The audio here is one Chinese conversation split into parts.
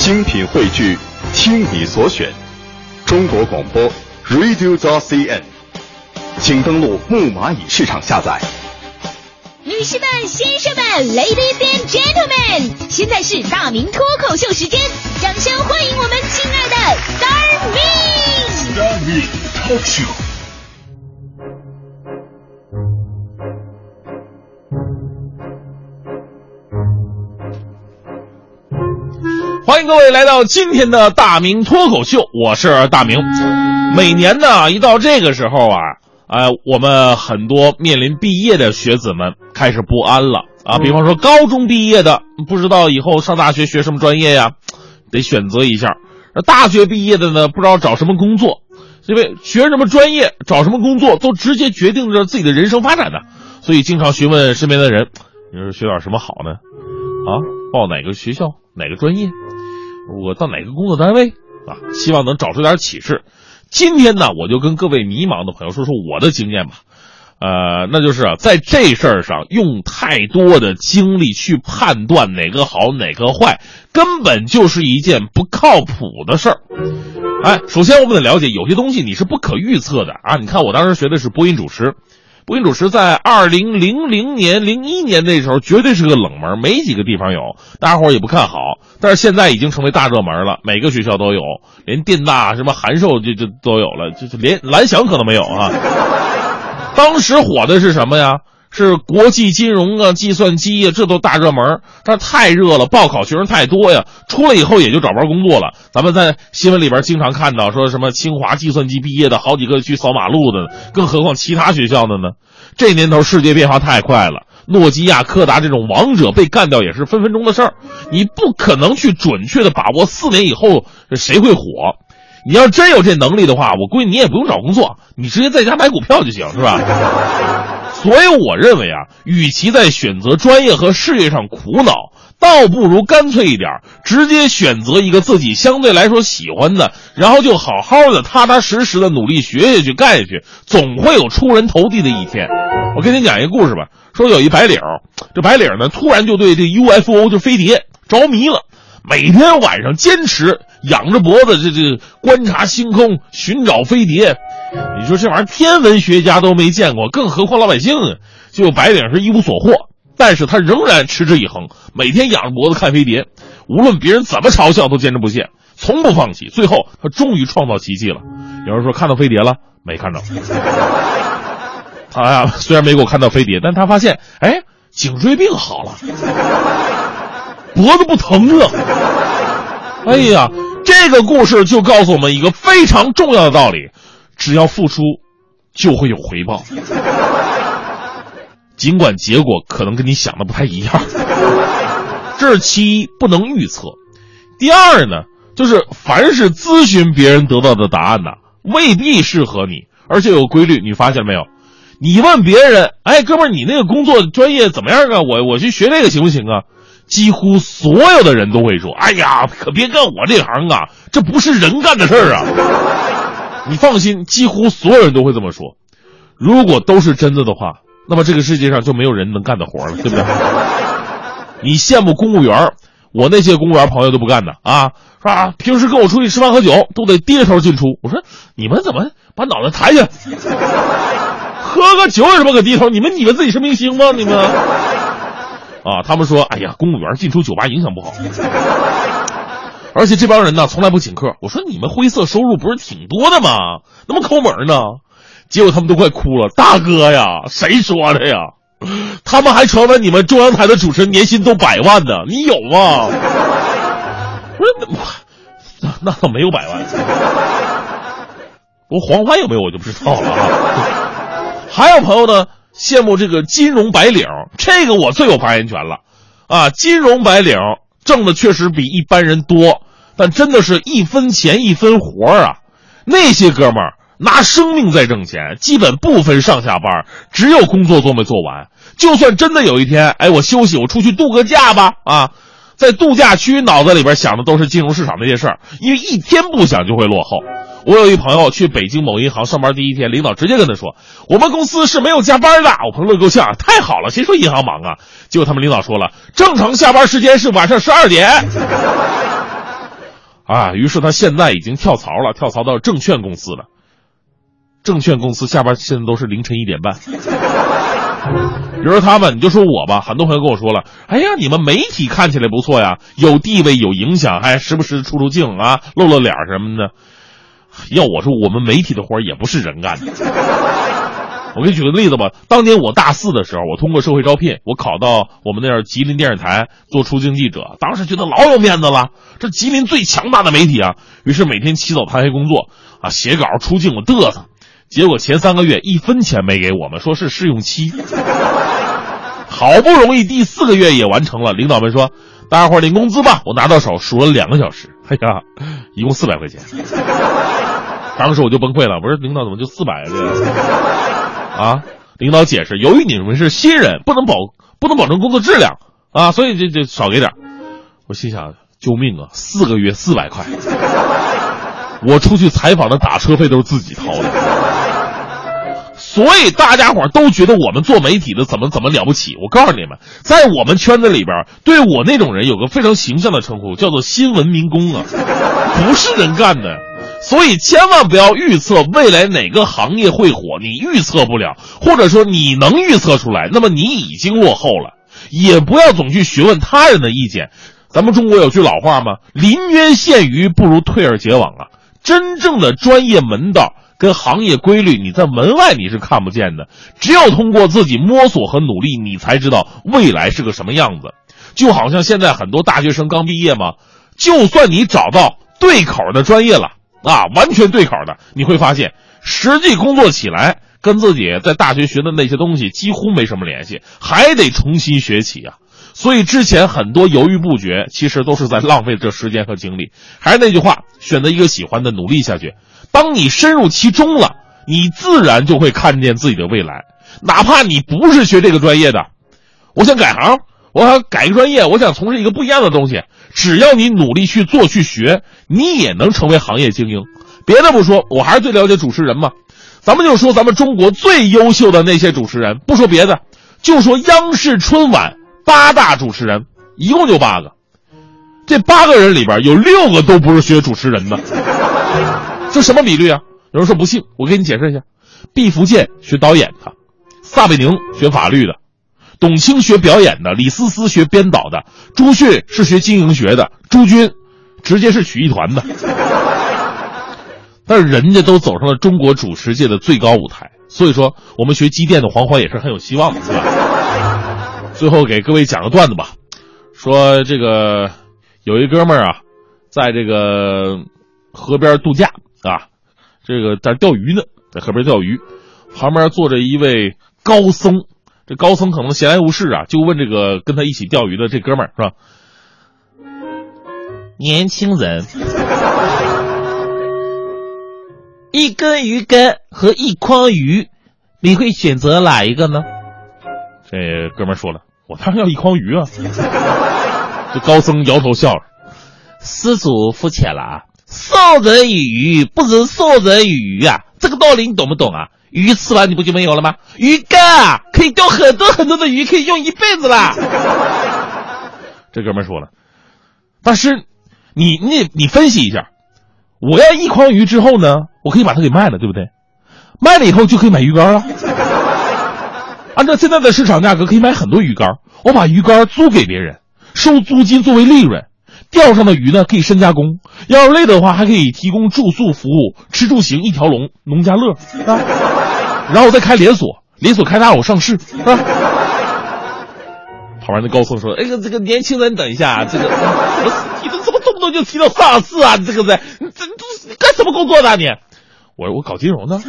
精品汇聚，听你所选，中国广播 Radio t CN，请登录木蚂蚁市场下载。女士们、先生们，Ladies and Gentlemen，现在是大明脱口秀时间，掌声欢迎我们亲爱的 Star Me。大明脱口欢迎各位来到今天的大明脱口秀，我是大明。每年呢，一到这个时候啊，呃，我们很多面临毕业的学子们开始不安了啊。比方说高中毕业的，不知道以后上大学学什么专业呀，得选择一下；那大学毕业的呢，不知道找什么工作，因为学什么专业、找什么工作，都直接决定着自己的人生发展的。所以经常询问身边的人：“你说学点什么好呢？啊，报哪个学校、哪个专业？”我到哪个工作单位啊？希望能找出点启示。今天呢，我就跟各位迷茫的朋友说说我的经验吧。呃，那就是啊，在这事儿上用太多的精力去判断哪个好哪个坏，根本就是一件不靠谱的事儿。哎，首先我们得了解，有些东西你是不可预测的啊。你看，我当时学的是播音主持。播音主持在二零零零年、零一年那时候绝对是个冷门，没几个地方有，大家伙也不看好。但是现在已经成为大热门了，每个学校都有，连电大、什么函授就就都有了，就是连蓝翔可能没有啊。当时火的是什么呀？是国际金融啊、计算机呀，这都大热门。但是太热了，报考学生太多呀，出来以后也就找不着工作了。咱们在新闻里边经常看到，说什么清华计算机毕业的好几个去扫马路的，更何况其他学校的呢？这年头世界变化太快了，诺基亚、柯达这种王者被干掉也是分分钟的事儿。你不可能去准确的把握四年以后谁会火。你要真有这能力的话，我估计你也不用找工作，你直接在家买股票就行，是吧？所以我认为啊，与其在选择专业和事业上苦恼，倒不如干脆一点，直接选择一个自己相对来说喜欢的，然后就好好的、踏踏实实的努力学下去、干下去，总会有出人头地的一天。我跟你讲一个故事吧，说有一白领，这白领呢突然就对这 UFO 就飞碟着迷了，每天晚上坚持仰着脖子这这观察星空，寻找飞碟。你说这玩意儿天文学家都没见过，更何况老百姓啊！就白领是一无所获，但是他仍然持之以恒，每天仰着脖子看飞碟，无论别人怎么嘲笑都坚持不懈，从不放弃。最后他终于创造奇迹了。有人说看到飞碟了没看着？他呀，虽然没给我看到飞碟，但他发现，哎，颈椎病好了，脖子不疼了。哎呀，这个故事就告诉我们一个非常重要的道理。只要付出，就会有回报。尽管结果可能跟你想的不太一样，这是其一，不能预测。第二呢，就是凡是咨询别人得到的答案呢，未必适合你，而且有规律。你发现没有？你问别人，哎，哥们儿，你那个工作专业怎么样啊？我我去学这个行不行啊？几乎所有的人都会说，哎呀，可别干我这行啊，这不是人干的事儿啊。你放心，几乎所有人都会这么说。如果都是真的的话，那么这个世界上就没有人能干的活了，对不对？你羡慕公务员，我那些公务员朋友都不干的啊，是吧？平时跟我出去吃饭喝酒都得低着头进出。我说你们怎么把脑袋抬起来？喝个酒有什么可低头？你们以为自己是明星吗？你们？啊，他们说，哎呀，公务员进出酒吧影响不好。而且这帮人呢，从来不请客。我说你们灰色收入不是挺多的吗？那么抠门呢？结果他们都快哭了。大哥呀，谁说的呀？他们还传闻你们中央台的主持人年薪都百万呢，你有吗？不是，那那倒没有百万。我黄欢有没有我就不知道了啊。还有朋友呢，羡慕这个金融白领，这个我最有发言权了啊！金融白领。挣的确实比一般人多，但真的是一分钱一分活啊！那些哥们儿拿生命在挣钱，基本不分上下班，只有工作做没做完。就算真的有一天，哎，我休息，我出去度个假吧，啊，在度假区脑子里边想的都是金融市场那些事儿，因为一天不想就会落后。我有一朋友去北京某银行上班，第一天，领导直接跟他说：“我们公司是没有加班的。”我朋友乐够呛，太好了，谁说银行忙啊？结果他们领导说了，正常下班时间是晚上十二点。啊，于是他现在已经跳槽了，跳槽到证券公司了。证券公司下班现在都是凌晨一点半。比如说他们，你就说我吧，很多朋友跟我说了，哎呀，你们媒体看起来不错呀，有地位有影响，还时不时出出镜啊，露露脸什么的。要我说，我们媒体的活也不是人干的。我给你举个例子吧，当年我大四的时候，我通过社会招聘，我考到我们那儿吉林电视台做出镜记者，当时觉得老有面子了，这吉林最强大的媒体啊。于是每天起早贪黑工作啊，写稿出镜，我嘚瑟。结果前三个月一分钱没给我们，说是试用期。好不容易第四个月也完成了，领导们说：“大家伙领工资吧。”我拿到手数了两个小时，哎呀，一共四百块钱。当时我就崩溃了，我说：“领导怎么就四百啊？啊？”领导解释：“由于你们是新人，不能保不能保证工作质量啊，所以就就少给点。”我心想：“救命啊！四个月四百块，我出去采访的打车费都是自己掏的。”所以大家伙都觉得我们做媒体的怎么怎么了不起。我告诉你们，在我们圈子里边，对我那种人有个非常形象的称呼，叫做新闻民工啊，不是人干的。所以千万不要预测未来哪个行业会火，你预测不了，或者说你能预测出来，那么你已经落后了。也不要总去询问他人的意见。咱们中国有句老话吗？临渊羡鱼，不如退而结网啊。真正的专业门道。跟行业规律，你在门外你是看不见的，只有通过自己摸索和努力，你才知道未来是个什么样子。就好像现在很多大学生刚毕业嘛，就算你找到对口的专业了啊，完全对口的，你会发现实际工作起来跟自己在大学学的那些东西几乎没什么联系，还得重新学起啊。所以之前很多犹豫不决，其实都是在浪费这时间和精力。还是那句话，选择一个喜欢的，努力下去。当你深入其中了，你自然就会看见自己的未来。哪怕你不是学这个专业的，我想改行，我想改个专业，我想从事一个不一样的东西。只要你努力去做去学，你也能成为行业精英。别的不说，我还是最了解主持人嘛。咱们就说咱们中国最优秀的那些主持人，不说别的，就说央视春晚八大主持人，一共就八个。这八个人里边有六个都不是学主持人的。这什么比率啊？有人说不信，我给你解释一下：毕福剑学导演的，撒贝宁学法律的，董卿学表演的，李思思学编导的，朱迅是学经营学的，朱军直接是曲艺团的。但是人家都走上了中国主持界的最高舞台，所以说我们学机电的黄欢也是很有希望的，是吧？最后给各位讲个段子吧，说这个有一哥们儿啊，在这个河边度假。啊，这个在钓鱼呢，在河边钓鱼，旁边坐着一位高僧。这高僧可能闲来无事啊，就问这个跟他一起钓鱼的这哥们儿是吧？年轻人，一根鱼竿和一筐鱼，你会选择哪一个呢？这哥们儿说了，我当然要一筐鱼啊。这高僧摇头笑了，施主肤浅了啊。授人以鱼，不如授人以渔啊！这个道理你懂不懂啊？鱼吃完你不就没有了吗？鱼竿啊，可以钓很多很多的鱼，可以用一辈子啦。这哥们说了，大师，你你你分析一下，我要一筐鱼之后呢，我可以把它给卖了，对不对？卖了以后就可以买鱼竿了。按照现在的市场价格，可以买很多鱼竿，我把鱼竿租给别人，收租金作为利润。钓上的鱼呢，可以深加工；要是累的话，还可以提供住宿服务，吃住行一条龙，农家乐啊。然后再开连锁，连锁开大我上市啊。旁边的高僧说：“哎呀，这个年轻人，等一下，这个怎么怎么动不动就提到上市啊？你这个人，你这这干什么工作的你？我我搞金融的。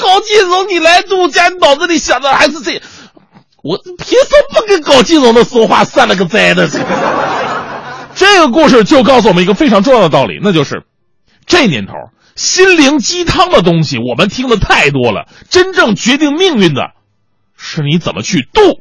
搞金融，你来度假，你脑子里想的还是这？我凭什么不跟搞金融的说话？算了个灾的！这个。”这个故事就告诉我们一个非常重要的道理，那就是这年头心灵鸡汤的东西我们听的太多了，真正决定命运的，是你怎么去度。